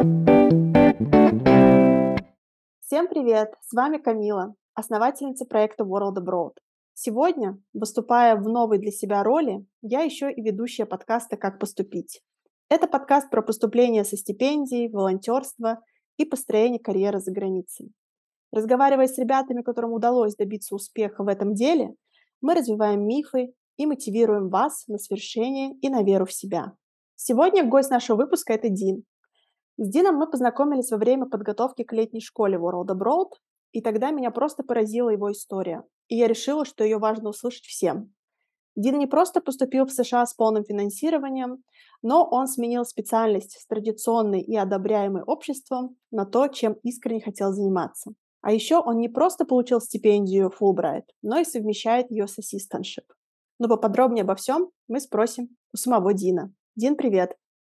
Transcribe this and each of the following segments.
Всем привет! С вами Камила, основательница проекта World Abroad. Сегодня, выступая в новой для себя роли, я еще и ведущая подкаста «Как поступить». Это подкаст про поступление со стипендией, волонтерство и построение карьеры за границей. Разговаривая с ребятами, которым удалось добиться успеха в этом деле, мы развиваем мифы и мотивируем вас на свершение и на веру в себя. Сегодня гость нашего выпуска – это Дин. С Дином мы познакомились во время подготовки к летней школе World Abroad, и тогда меня просто поразила его история, и я решила, что ее важно услышать всем. Дин не просто поступил в США с полным финансированием, но он сменил специальность с традиционной и одобряемой обществом на то, чем искренне хотел заниматься. А еще он не просто получил стипендию Fulbright, но и совмещает ее с ассистентшип. Но поподробнее обо всем мы спросим у самого Дина. Дин, привет!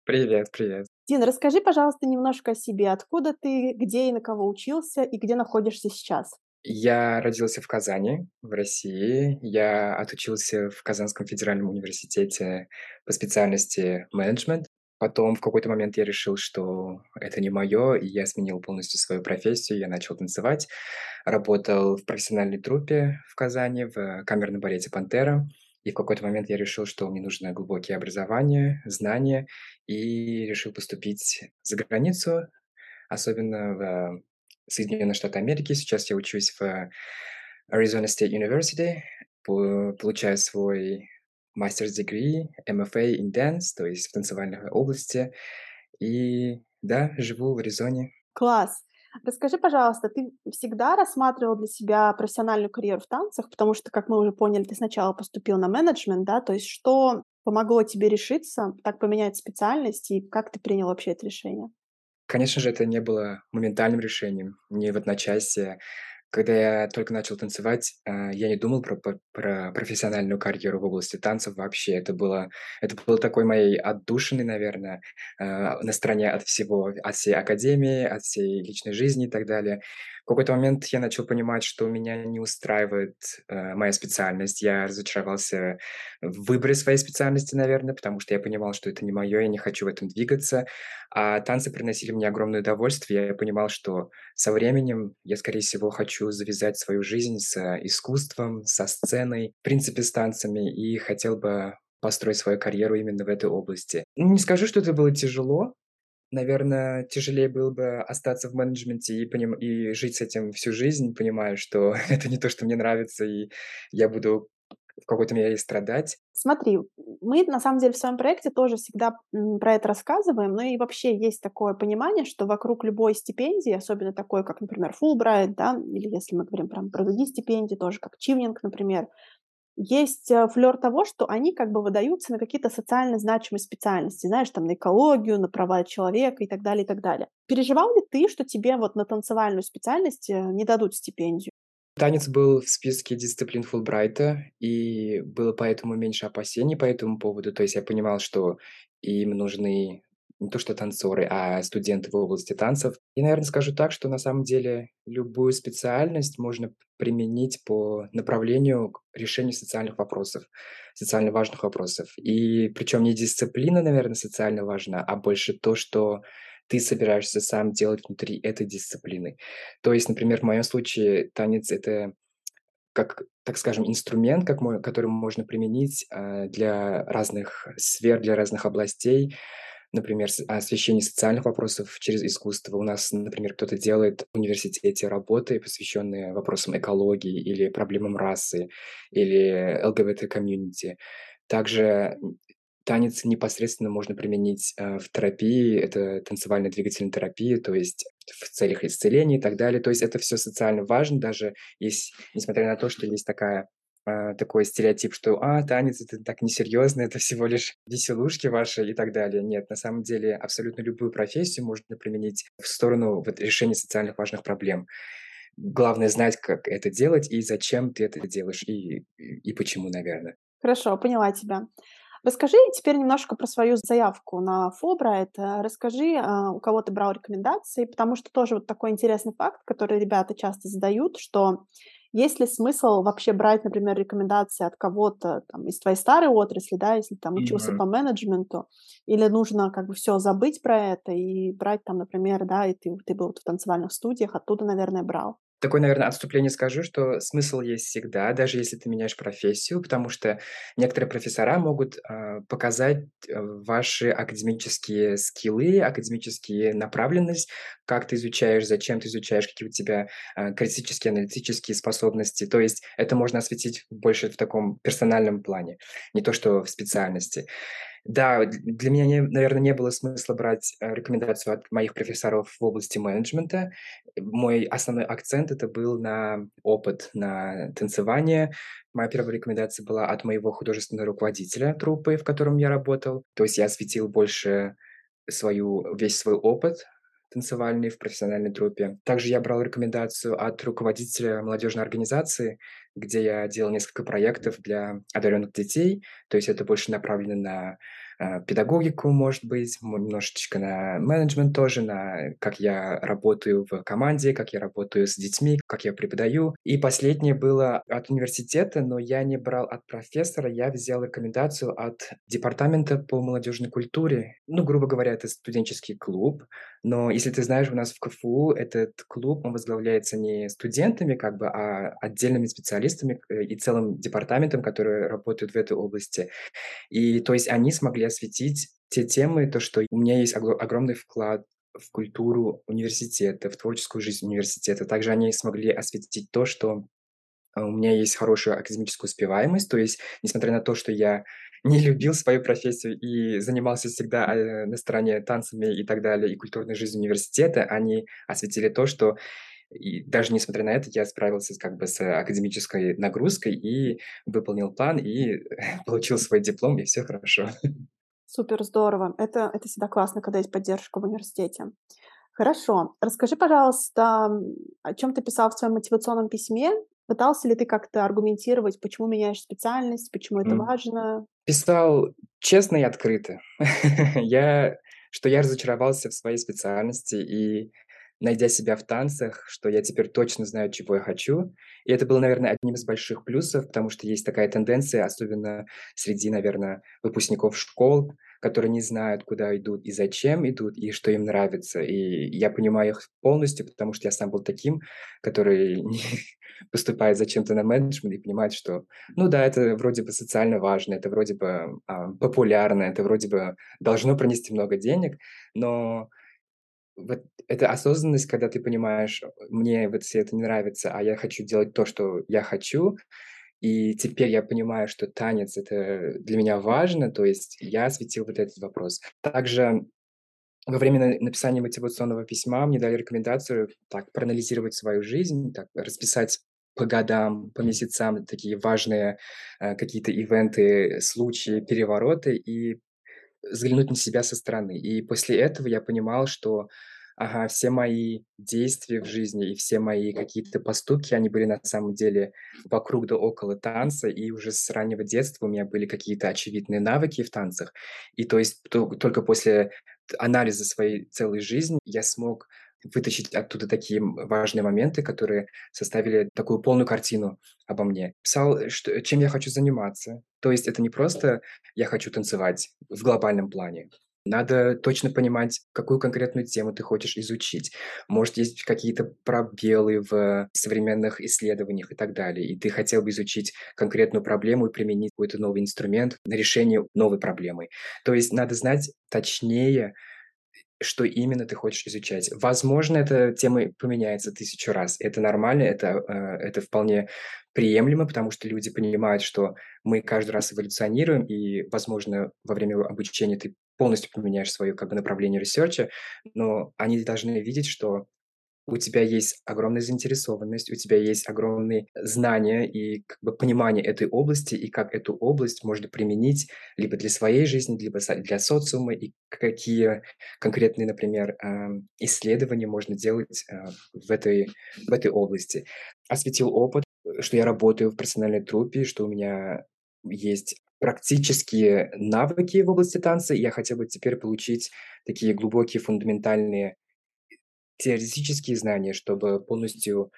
Привет, привет. Дин, расскажи, пожалуйста, немножко о себе. Откуда ты, где и на кого учился, и где находишься сейчас? Я родился в Казани, в России. Я отучился в Казанском федеральном университете по специальности менеджмент. Потом в какой-то момент я решил, что это не мое, и я сменил полностью свою профессию. Я начал танцевать, работал в профессиональной труппе в Казани, в камерном балете «Пантера». И в какой-то момент я решил, что мне нужно глубокие образование, знания, и решил поступить за границу, особенно в Соединенные Штаты Америки. Сейчас я учусь в Arizona State University, получаю свой master's degree, MFA in dance, то есть в танцевальной области. И да, живу в Аризоне. Класс. Расскажи, пожалуйста, ты всегда рассматривал для себя профессиональную карьеру в танцах, потому что, как мы уже поняли, ты сначала поступил на менеджмент, да, то есть что помогло тебе решиться, так поменять специальность, и как ты принял вообще это решение? Конечно же, это не было моментальным решением, не в одночасье. Когда я только начал танцевать, а, я не думал про про профессиональную карьеру в области танцев вообще. Это было это было такой моей отдушиной, наверное, а, на стороне от всего, от всей академии, от всей личной жизни и так далее. Какой-то момент я начал понимать, что меня не устраивает, э, моя специальность. Я разочаровался в выборе своей специальности, наверное, потому что я понимал, что это не мое, я не хочу в этом двигаться. А танцы приносили мне огромное удовольствие. Я понимал, что со временем я, скорее всего, хочу завязать свою жизнь с искусством, со сценой, в принципе, с танцами, и хотел бы построить свою карьеру именно в этой области. Не скажу, что это было тяжело, наверное, тяжелее было бы остаться в менеджменте и, поним... и жить с этим всю жизнь, понимая, что это не то, что мне нравится, и я буду в какой-то мере страдать. Смотри, мы на самом деле в своем проекте тоже всегда про это рассказываем, но и вообще есть такое понимание, что вокруг любой стипендии, особенно такой, как, например, Fulbright, да, или если мы говорим прям про другие стипендии, тоже как Чивнинг, например, есть э, флер того, что они как бы выдаются на какие-то социально значимые специальности, знаешь, там на экологию, на права человека и так далее, и так далее. Переживал ли ты, что тебе вот на танцевальную специальность э, не дадут стипендию? Танец был в списке дисциплин Фулбрайта, и было поэтому меньше опасений по этому поводу. То есть я понимал, что им нужны не то что танцоры, а студенты в области танцев. И, наверное, скажу так, что на самом деле любую специальность можно применить по направлению к решению социальных вопросов, социально важных вопросов. И причем не дисциплина, наверное, социально важна, а больше то, что ты собираешься сам делать внутри этой дисциплины. То есть, например, в моем случае танец — это как, так скажем, инструмент, как, который можно применить э, для разных сфер, для разных областей например, освещение социальных вопросов через искусство. У нас, например, кто-то делает в университете работы, посвященные вопросам экологии или проблемам расы, или ЛГБТ-комьюнити. Также танец непосредственно можно применить э, в терапии, это танцевальная двигательная терапия, то есть в целях исцеления и так далее. То есть это все социально важно, даже есть, несмотря на то, что есть такая такой стереотип, что «а, танец — это так несерьезно, это всего лишь веселушки ваши» и так далее. Нет, на самом деле абсолютно любую профессию можно применить в сторону вот, решения социальных важных проблем. Главное знать, как это делать и зачем ты это делаешь, и, и почему, наверное. Хорошо, поняла тебя. Расскажи теперь немножко про свою заявку на Fulbright. Расскажи, а, у кого ты брал рекомендации, потому что тоже вот такой интересный факт, который ребята часто задают, что Есть ли смысл вообще брать, например, рекомендации от кого-то там, из твоей старой отрасли, да, если там учился Мгм. по менеджменту, или нужно как бы все забыть про это и брать там, например, да, и ты, ты был в танцевальных студиях, оттуда, наверное, брал. Такое, наверное, отступление скажу, что смысл есть всегда, даже если ты меняешь профессию, потому что некоторые профессора могут, а, показать, э, ваши академические скиллы, академические направленность, как ты изучаешь, зачем ты изучаешь, какие у тебя, а, критические, аналитические способности. То есть это можно осветить больше в таком персональном плане, не то что в специальности. Да, дл для меня, не наверно, не было смысла брать, э, рекомендацию от моих профессоров в области менеджмента. Мой основной акцент- это был на опыт, на танцевание. Моя первая рекомендация была от моего художественного руководителя труппы, в котором я работал. То есть я осветил больше свою весь свой опыт танцевальный в профессиональной труппе. Также я брал рекомендацию от руководителя молодежной организации, где я делал несколько проектов для одаренных детей. То есть это больше направлено на, а, педагогику, может быть, немножечко на менеджмент тоже, на как я работаю в команде, как я работаю с детьми, как я преподаю. И последнее было от университета, но я не брал от профессора, я взял рекомендацию от департамента по молодежной культуре. Ну, грубо говоря, это студенческий клуб, но если ты знаешь, у нас в КФУ этот клуб, он возглавляется не студентами как бы, а отдельными специалистами, э, и целым департаментом, которые работают в этой области. И то есть они смогли осветить те темы, то, что у меня есть огромный вклад в культуру университета, в творческую жизнь университета. Также они смогли осветить то, что у меня есть хорошая академическая успеваемость. То есть, несмотря на то, что я не любил свою профессию и занимался всегда, э, на стороне танцами и так далее, и культурной жизнью университета, они осветили то, что и даже несмотря на это, я справился как бы с академической нагрузкой и выполнил план, и получил свой диплом, и все хорошо. Супер здорово. Это это всегда классно, когда есть поддержка в университете. Хорошо. Расскажи, пожалуйста, о чем ты писал в своем мотивационном письме? Пытался ли ты как-то аргументировать, почему меняешь специальность, почему это М. важно? Писал честно и открыто. Я что я разочаровался в своей специальности и, найдя себя в танцах, что я теперь точно знаю, чего я хочу. И это было, наверное, одним из больших плюсов, потому что есть такая тенденция, особенно среди, наверное, выпускников школ, которые не знают, куда идут и зачем идут, и что им нравится. И я понимаю их полностью, потому что я сам был таким, который поступает зачем-то на менеджмент и понимает, что, ну да, это вроде бы социально важно, это вроде бы, а, популярно, это вроде бы должно принести много денег, но вот эта осознанность, когда ты понимаешь: мне вот всё это не нравится, а я хочу делать то, что я хочу, и теперь я понимаю, что танец- это для меня важно, то есть я осветил вот этот вопрос. Также во время на написания мотивационного письма мне дали рекомендацию так проанализировать свою жизнь, так расписать по годам, по месяцам такие важные, э, какие-то ивенты, случаи, перевороты и взглянуть на себя со стороны. И после этого я понимал, что, ага, все мои действия в жизни и все мои какие-то поступки, они были на самом деле вокруг да около танца, и уже с раннего детства у меня были какие-то очевидные навыки в танцах. И то есть то только после анализа своей целой жизни я смог вытащить оттуда такие, важные моменты, которые составили такую полную картину обо мне. Писал, э, что чем я хочу заниматься. То есть это не просто я хочу танцевать в глобальном плане. Надо точно понимать, какую конкретную тему ты хочешь изучить. Может, есть какие-то пробелы в современных исследованиях и так далее, и ты хотел бы изучить конкретную проблему и применить какой-то новый инструмент на решение новой проблемы. То есть надо знать точнее, что именно ты хочешь изучать. Возможно, эта тема поменяется тысячу раз. Это нормально, это, э, это вполне приемлемо, потому что люди понимают, что мы каждый раз эволюционируем, и, возможно, во время обучения ты полностью поменяешь свое как бы направление research а, но они должны видеть, что у тебя есть огромная заинтересованность, у тебя есть огромные знания и как бы понимание этой области, и как эту область можно применить либо для своей жизни, либо для социума, и какие конкретные, например, ам, исследования можно делать, а, в этой в этой области. Осветил опыт, э, что я работаю в профессиональной труппе, что у меня есть практические навыки в области танца, я хотел бы теперь получить такие глубокие фундаментальные теоретические знания, чтобы полностью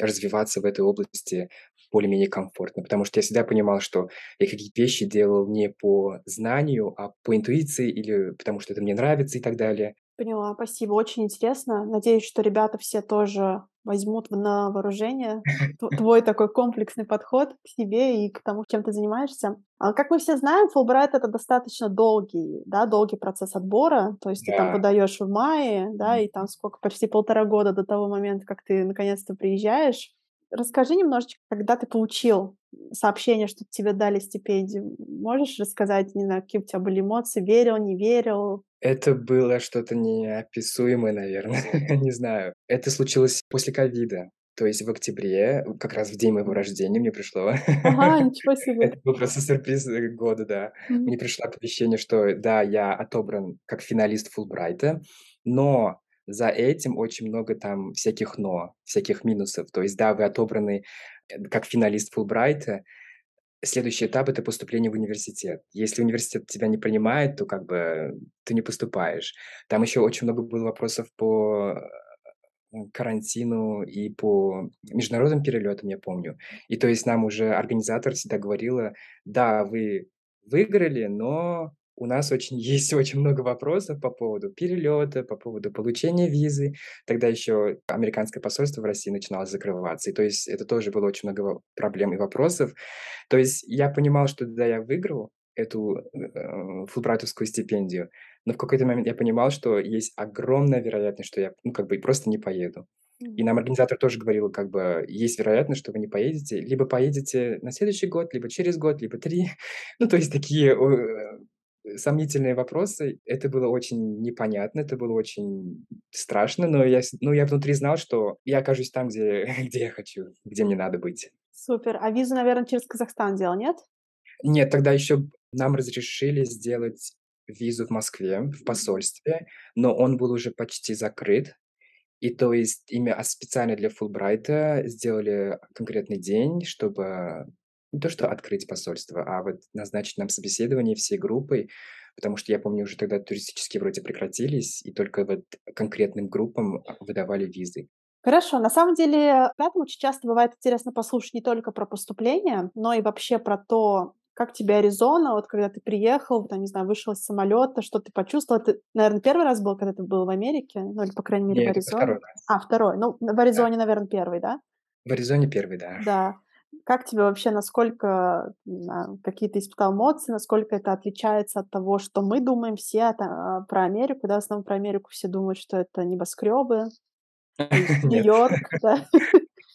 развиваться в этой области более-менее комфортно. Потому что я всегда понимал, что я какие-то вещи делал не по знанию, а по интуиции или потому что это мне нравится и так далее. Поняла, спасибо, очень интересно. Надеюсь, что ребята все тоже возьмут на вооружение твой такой комплексный подход к себе и к тому, чем ты занимаешься. А как мы все знаем, Фулбрайт — это достаточно долгий, да, долгий процесс отбора. То есть ты там подаешь в мае, да, и там сколько, почти полтора года до того момента, как ты наконец-то приезжаешь. Расскажи немножечко, когда ты получил сообщение, что тебе дали стипендию. Можешь рассказать, не знаю, какие у тебя были эмоции? Верил, не верил? Это было что-то неописуемое, наверное, не знаю. Это случилось после ковида. То есть в октябре, как раз в день моего рождения мне пришло. Ага, ничего себе. Это был просто сюрприз э, года, да. Мне пришло оповещение, что да, я отобран как финалист Фулбрайта, но за этим очень много там всяких "но", всяких минусов. То есть да, вы отобраны, э, как финалист Фулбрайта. Следующий этап- это поступление в университет. Если университет тебя не принимает, то как бы ты не поступаешь. Там еще очень много было вопросов по, э, карантину и по международным перелетам, я помню. И то есть нам уже организатор всегда говорила: "Да, вы выиграли, но у нас очень есть очень много вопросов по поводу перелета, по поводу получения визы. Тогда еще американское посольство в России начинало закрываться. И то есть это тоже было очень много проблем и вопросов. То есть я понимал, что да, я выиграл эту э, фулбрайтовскую стипендию, но в какой-то момент я понимал, что есть огромная вероятность, что я, ну, как бы просто не поеду. И нам организатор тоже говорил, как бы есть вероятность, что вы не поедете, либо поедете на следующий год, либо через год, либо три. Ну, то есть такие э, сомнительные вопросы. Это было очень непонятно, это было очень страшно, но я, ну, я внутри знал, что я окажусь там, где, где я хочу, где мне надо быть. Супер. А визу, наверное, через Казахстан делал, нет? Нет, тогда еще нам разрешили сделать визу в Москве, в посольстве, но он был уже почти закрыт. И то есть имя а специально для Фулбрайта сделали конкретный день, чтобы не то что открыть посольство, а вот назначить нам собеседование всей группой, потому что я помню, уже тогда туристические вроде прекратились, и только вот конкретным группам а, выдавали визы. Хорошо. На самом деле, ребятам очень часто бывает интересно послушать не только про поступление, но и вообще про то, как тебе Аризона, вот когда ты приехал, там, не знаю, вышел из самолета, что ты почувствовал? Это, наверное, первый раз был, когда ты был в Америке, ну или, по крайней мере, в Нет, это Аризоне? второй раз. А, второй. Ну, в Да. Аризоне, наверное, первый, да? В Аризоне первый, да. Да. Как тебе вообще, насколько, не знаю, какие ты испытал эмоции, насколько это отличается от того, что мы думаем все а, про Америку, да? В основном про Америку все думают, что это небоскребы. Нью-Йорк, да?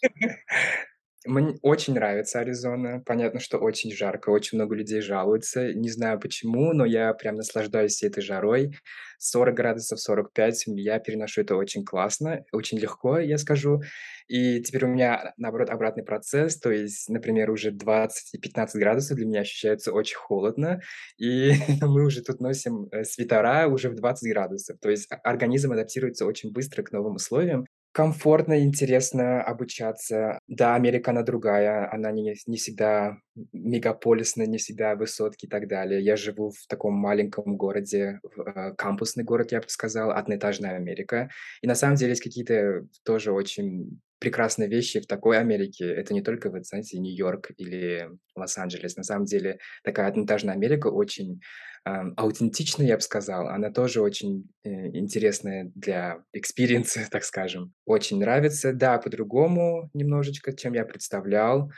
Мне очень нравится Аризона. Понятно, что очень жарко, очень много людей жалуются. Не знаю почему, но я прям наслаждаюсь этой жарой. 40 градусов, 45, я переношу это очень классно, очень легко, я скажу. И теперь у меня, наоборот, обратный процесс. То есть, например, уже 20 и 15 градусов для меня ощущается очень холодно, и мы уже тут носим э, свитера уже в 20 градусов. То есть а- организм адаптируется очень быстро к новым условиям. Комфортно, интересно обучаться. Да, Америка, она другая, она не не всегда мегаполисная, не всегда высотки и так далее. Я живу в таком маленьком городе, э, кампусный город, я бы сказал, одноэтажная Америка. И на самом деле есть какие-то тоже очень прекрасные вещи в такой Америке. Это не только, вот знаете, Нью-Йорк или Лос-Анджелес. На самом деле такая одноэтажная Америка очень ам, аутентичная, я бы сказал. Она тоже очень э, интересная для experience а, так скажем. Очень нравится. Да, по-другому немножечко, чем я представлял.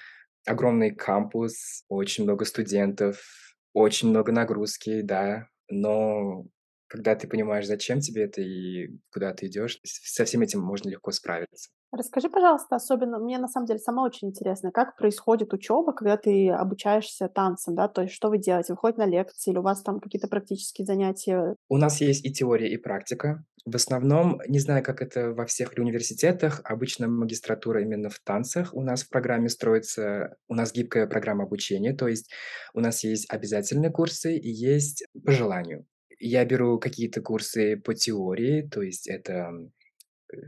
Огромный кампус, очень много студентов, очень много нагрузки, да. Но когда ты понимаешь, зачем тебе это и куда ты идешь, со всем этим можно легко справиться. Расскажи, пожалуйста, особенно мне на самом деле сама очень интересно, как происходит учеба, когда ты обучаешься танцам, да? То есть что вы делаете? Вы ходите на лекции или у вас там какие-то практические занятия? У нас есть и теория, и практика. В основном, не знаю, как это во всех ли университетах, обычно магистратура именно в танцах у нас в программе строится. У нас гибкая программа обучения, то есть у нас есть обязательные курсы и есть по желанию. Я беру какие-то курсы по теории, то есть это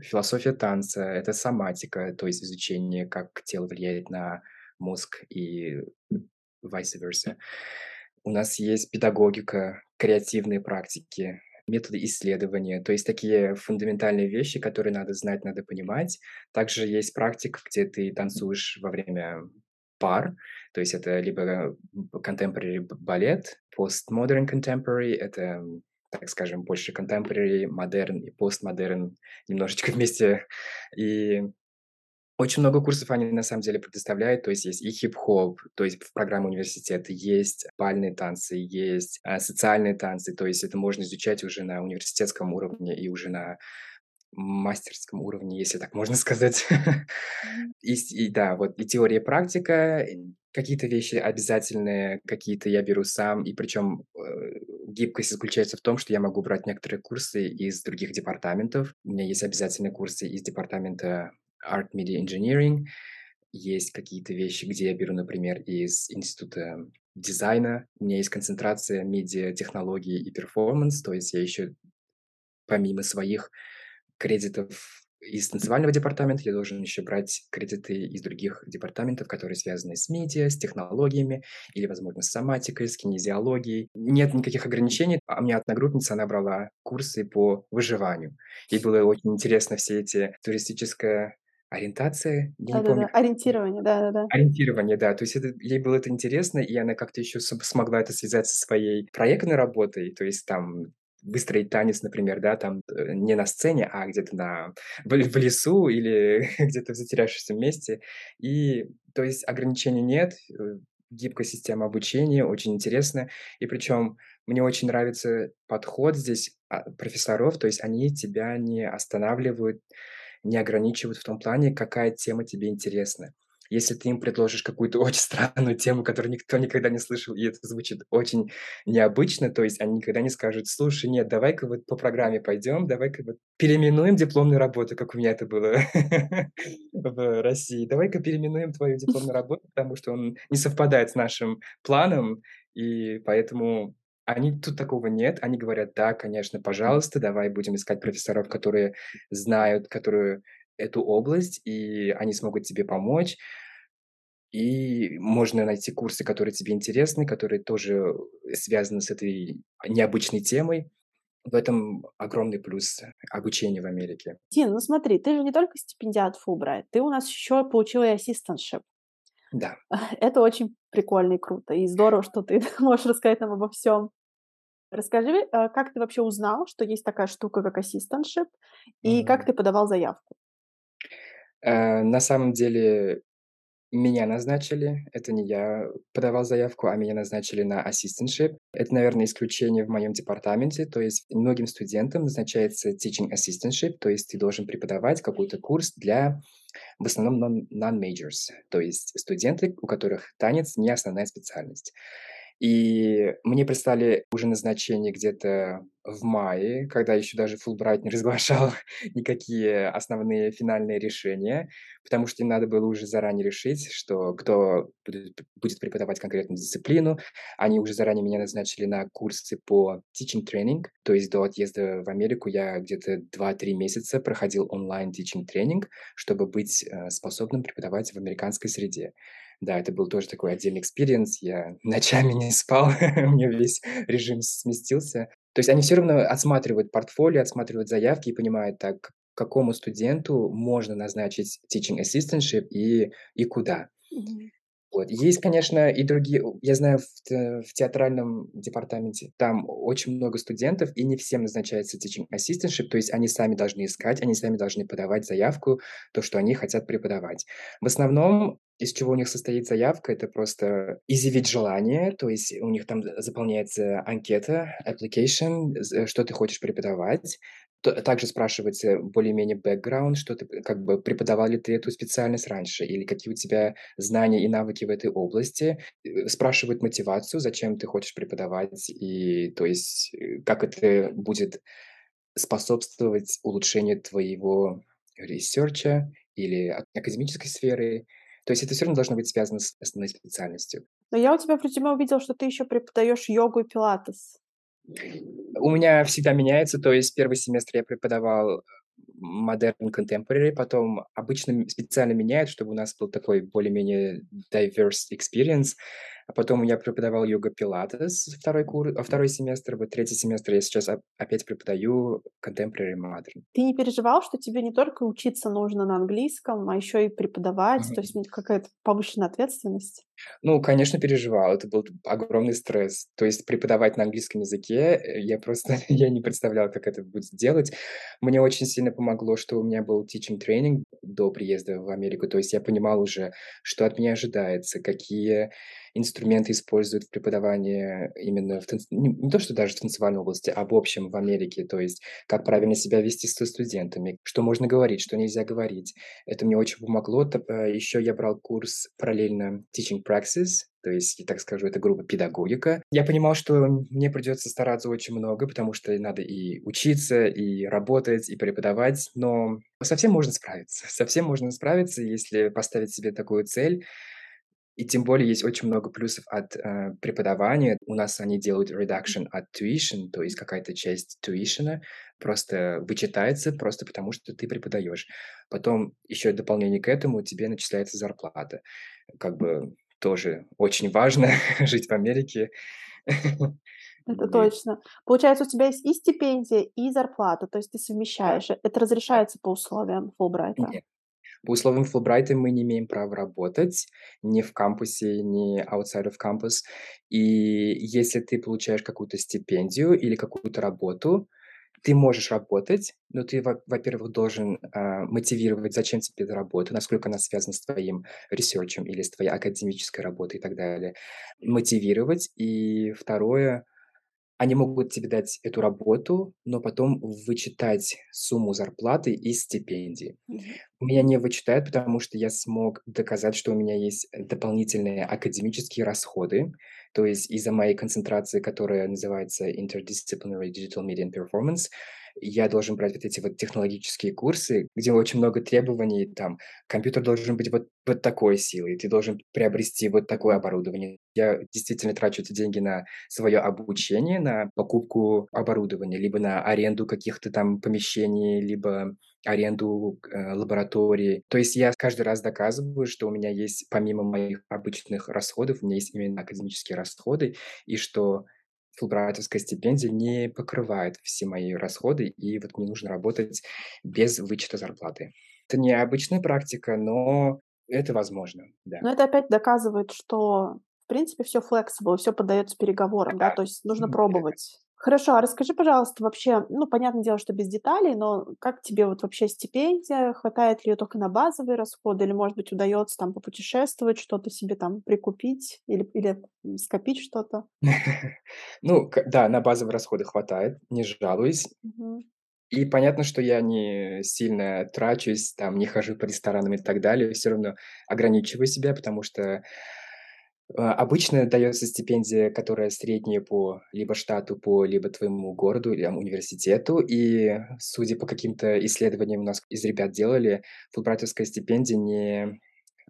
философия танца, это соматика, то есть изучение, как тело влияет на мозг и vice versa. У нас есть педагогика, креативные практики. методы исследования, то есть такие фундаментальные вещи, которые надо знать, надо понимать. Также есть практика, где ты танцуешь во время пар, то есть это либо contemporary балет, postmodern contemporary, это так скажем, больше contemporary, модерн и постмодерн немножечко вместе. И очень много курсов они на самом деле предоставляют, то есть есть и хип-хоп, то есть в программе университета есть бальные танцы, есть а, социальные танцы, то есть это можно изучать уже на университетском уровне и уже на мастерском уровне, если так можно сказать. и, и да, вот и теория, и практика, какие-то вещи обязательные, какие-то я беру сам, и причем э, гибкость заключается в том, что я могу брать некоторые курсы из других департаментов. У меня есть обязательные курсы из департамента Art Media Engineering. Есть какие-то вещи, где я беру, например, из института дизайна. У меня есть концентрация медиа, технологий и перформанс, то есть я еще помимо своих кредитов из танцевального департамента, я должен еще брать кредиты из других департаментов, которые связаны с медиа, с технологиями или, возможно, с соматикой, с кинезиологией. Нет никаких ограничений. А у меня одногруппница, она брала курсы по выживанию. Ей было очень интересно все эти туристическое Ориентация? Я не помню, Да-да-да, ориентирование, да-да-да. Ориентирование, да. То есть это ей было это интересно, и она как-то еще смогла это связать со своей проектной работой. То есть там выстроить танец, например, да, там э, не на сцене, а где-то на в в лесу или где-то в затерявшемся месте. И то есть ограничений нет, э, гибкая система обучения, очень интересно. И причем мне очень нравится подход здесь, а, профессоров, то есть они тебя не останавливают не ограничивают в том плане, какая тема тебе интересна. Если ты им предложишь какую-то очень странную тему, которую никто никогда не слышал, и это звучит очень необычно, то есть они никогда не скажут, слушай, нет, давай-ка вот по программе пойдем, давай-ка вот переименуем дипломную работу, как у меня это было в России, давай-ка переименуем твою дипломную работу, потому что он не совпадает с нашим планом, и поэтому они тут такого нет. Они говорят: "Да, конечно, пожалуйста, давай будем искать профессоров, которые знают, которые эту область, и они смогут тебе помочь". И можно найти курсы, которые тебе интересны, которые тоже связаны с этой необычной темой. В этом огромный плюс обучения в Америке. Дин, ну смотри, ты же не только стипендиат Fulbright, ты у нас еще получил и ассистентшип. Да. Это очень прикольно и круто, и здорово, что ты можешь рассказать нам обо всем. Расскажи, э, как ты вообще узнал, что есть такая штука, как ассистентшип, и как Мгм. ты подавал заявку? Э, на самом деле меня назначили. Это не я подавал заявку, а меня назначили на ассистентшип. Это, наверное, исключение в моем департаменте. То есть многим студентам назначается teaching assistantship, то есть ты должен преподавать какой-то курс для в основном non non-majors, то есть студенты, у которых танец не основная специальность. И мне прислали уже назначение где-то в мае, когда еще даже Fulbright не разглашал никакие основные финальные решения, потому что надо было уже заранее решить, что кто будет преподавать конкретную дисциплину. Они уже заранее меня назначили на курсы по teaching training, то есть до отъезда в Америку я где-то два-три месяца проходил онлайн teaching тренинг, чтобы быть, э, способным преподавать в американской среде. Да, это был тоже такой отдельный experience. Я ночами не спал, у меня весь режим сместился. То есть они все равно отсматривают портфолио, отсматривают заявки и понимают, так, какому студенту можно назначить teaching assistantship и и куда. Вот. Есть, конечно, и другие. Я знаю, в в театральном департаменте там очень много студентов, и не всем назначается teaching assistantship, то есть они сами должны искать, они сами должны подавать заявку, то, что они хотят преподавать. В основном, из чего у них состоит заявка, это просто изъявить желание, то есть у них там заполняется анкета, application, что ты хочешь преподавать. Также спрашивается более-менее бэкграунд, что ты, как бы преподавал ли ты эту специальность раньше или какие у тебя знания и навыки в этой области. Э, спрашивают мотивацию, зачем ты хочешь преподавать, и то есть, э, как это будет способствовать улучшению твоего research а или академической сферы. То есть это все равно должно быть связано с основной специальностью. Но я у тебя в резюме увидела, что ты еще преподаешь йогу и пилатес. У меня всегда меняется, то есть первый семестр я преподавал Modern Contemporary, потом обычно специально меняют, чтобы у нас был такой более-менее diverse experience. А потом я преподавал йога-пилатес 2 кур а, 2 семестр. Вот 3 семестр я сейчас оп опять преподаю contemporary modern. Ты не переживал, что тебе не только учиться нужно на английском, а еще и преподавать? То Мгм. есть, какая-то повышенная ответственность? Ну, конечно, переживал. Это был огромный стресс. То есть преподавать на английском языке, э, я просто я не представлял, как это будет делать. Мне очень сильно помогло, что у меня был teaching training до приезда в Америку. То есть я понимал уже, что от меня ожидается, какие инструменты используют в преподавании именно в танц не не то, что даже в танцевальной области, а в общем в Америке. То есть как правильно себя вести со студентами, что можно говорить, что нельзя говорить. Это мне очень помогло. Э, еще я брал курс параллельно teaching praxis, то есть, я так скажу, это грубо педагогика. Я понимал, что мне придется стараться очень много, потому что надо и учиться, и работать, и преподавать, но со всем можно справиться. Со всем можно справиться, если поставить себе такую цель. И тем более есть очень много плюсов от, э, преподавания. У нас они делают reduction от tuition, то есть какая-то часть tuition просто вычитается, просто потому что ты преподаешь. Потом еще дополнение к этому тебе начисляется зарплата. Как бы тоже очень важно жить в Америке. Это точно. Получается, у тебя есть и стипендия, и зарплата, то есть ты совмещаешь. Это разрешается по условиям Фулбрайта? Нет. По условиям Фулбрайта мы не имеем права работать ни в кампусе, ни outside of campus. И если ты получаешь какую-то стипендию или какую-то работу, ты можешь работать, но ты, во во-первых, должен, а, мотивировать, зачем тебе эта работа, насколько она связана с твоим ресерчем или с твоей академической работой и так далее. Мотивировать. И второе Они могут тебе дать эту работу, но потом вычитать сумму зарплаты из стипендии. У меня не вычитают, потому что я смог доказать, что у меня есть дополнительные академические расходы. То есть из-за моей концентрации, которая называется Interdisciplinary Digital Media and Performance, я должен брать вот эти вот технологические курсы, где очень много требований. Там компьютер должен быть вот, вот такой силы, ты должен приобрести вот такое оборудование. Я действительно трачу эти деньги на свое обучение, на покупку оборудования, либо на аренду каких-то там помещений, либо аренду, э, лаборатории. То есть я каждый раз доказываю, что у меня есть, помимо моих обычных расходов, у меня есть именно академические расходы, и что фулбрайтовская стипендия не покрывает все мои расходы, и вот мне нужно работать без вычета зарплаты. Это необычная практика, но это возможно, да. Но это опять доказывает, что, в принципе, все flexible, всё поддаётся переговорам, да, Да, то есть нужно пробовать. Хорошо, а расскажи, пожалуйста, вообще, ну, понятное дело, что без деталей, но как тебе вот вообще стипендия? Хватает ли её только на базовые расходы или, может быть, удаётся там попутешествовать, что-то себе там прикупить или или, скопить что-то? Ну, да, на базовые расходы хватает, не жалуюсь. И понятно, что я не сильно трачусь, там, не хожу по ресторанам и так далее. Все равно ограничиваю себя, потому что, обычно дается стипендия, которая средняя по либо штату, по либо твоему городу, или, университету. И, судя по каким-то исследованиям, у нас из ребят делали, фулбрайтовская стипендия не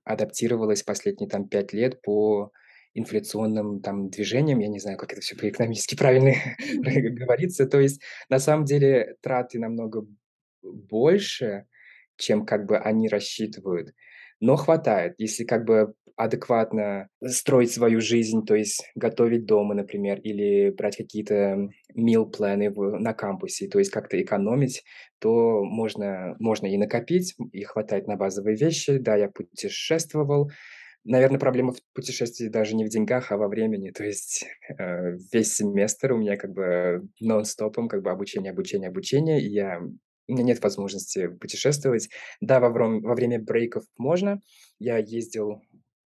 адаптировалась последние там 5 лет по инфляционным там движениям. Я не знаю, как это все по-экономически правильно говорится. То есть, на самом деле, траты намного больше, чем как бы они рассчитывают, но хватает. Если как бы адекватно строить свою жизнь, то есть готовить дома, например, или брать какие-то мил-планы на кампусе, то есть как-то экономить, то можно можно и накопить, и хватает на базовые вещи. Да, я путешествовал. Наверное, проблема в путешествии даже не в деньгах, а во времени. То есть, э, весь семестр у меня как бы нон-стопом как бы обучение, обучение, обучение, и я у меня нет возможности путешествовать. Да, во вром во время брейков можно. Я ездил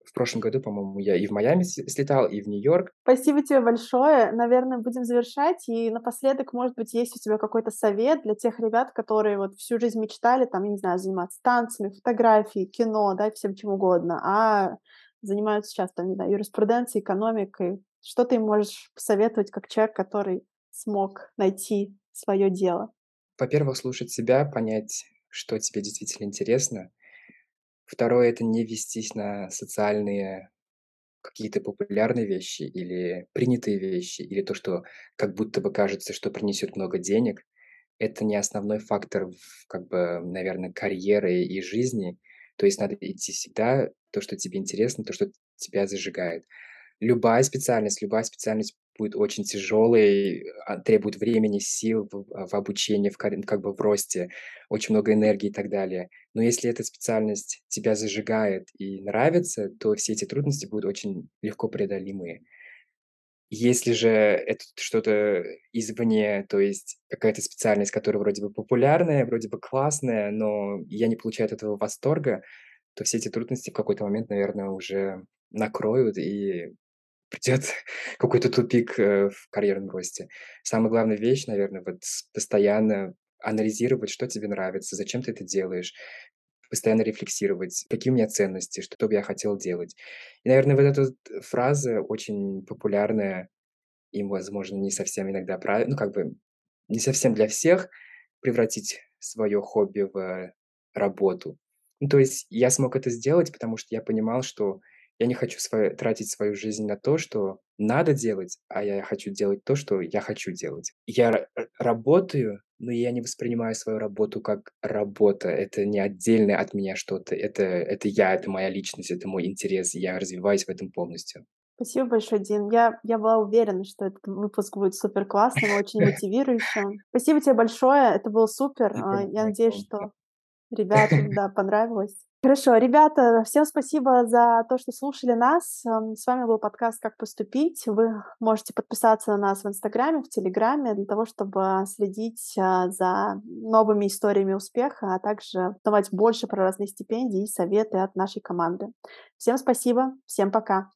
в прошлом году, по-моему, я и в Майами слетал, и в Нью-Йорк. Спасибо тебе большое. Наверное, будем завершать. И напоследок, может быть, есть у тебя какой-то совет для тех ребят, которые вот всю жизнь мечтали, там, я не знаю, заниматься танцами, фотографией, кино, да, всем чем угодно, а занимаются сейчас, там, не знаю, юриспруденцией, экономикой. Что ты можешь посоветовать как человек, который смог найти свое дело? Во-первых, слушать себя, понять, что тебе действительно интересно. Второе- это не вестись на социальные какие-то популярные вещи или принятые вещи, или то, что как будто бы кажется, что принесет много денег. Это не основной фактор в как бы, наверно, карьеры и жизни. То есть надо идти всегда то, что тебе интересно, то, что тебя зажигает. любая специальность любая специальность будет очень тяжелой, а, требует времени, сил в в обучении, в карь как бы в росте, очень много энергии и так далее. Но если эта специальность тебя зажигает и нравится, то все эти трудности будут очень легко преодолимые. Если же это что-то извне, то есть какая-то специальность, которая вроде бы популярная, вроде бы классная, но я не получаю от этого восторга, то все эти трудности в какой-то момент, наверное, уже накроют, и придёт какой-то тупик, э, в карьерном росте. Самая главная вещь, наверное, вот постоянно анализировать, что тебе нравится, зачем ты это делаешь, постоянно рефлексировать, какие у меня ценности, что бы я хотел делать. И, наверное, вот эта вот фраза очень популярная и, возможно, не совсем иногда прави ну, как бы не совсем для всех превратить своё хобби в работу. Ну, то есть я смог это сделать, потому что я понимал, что я не хочу свою тратить свою жизнь на то, что надо делать, а я хочу делать то, что я хочу делать. Я ра работаю, но я не воспринимаю свою работу как работа. Это не отдельное от меня что-то. Это это я, это моя личность, это мой интерес. Я развиваюсь в этом полностью. Спасибо большое, Дин. Я я была уверена, что этот выпуск будет супер классным, очень мотивирующим. Спасибо тебе большое, это было супер. А, я надеюсь, что ребятам, да, понравилось. Хорошо, ребята, всем спасибо за то, что слушали нас. Эм, с вами был подкаст "Как поступить". Вы можете подписаться на нас в "Инстаграме", в "Телеграме" для того, чтобы следить, а, за новыми историями успеха, а также узнавать больше про разные стипендии и советы от нашей команды. Всем спасибо, всем пока!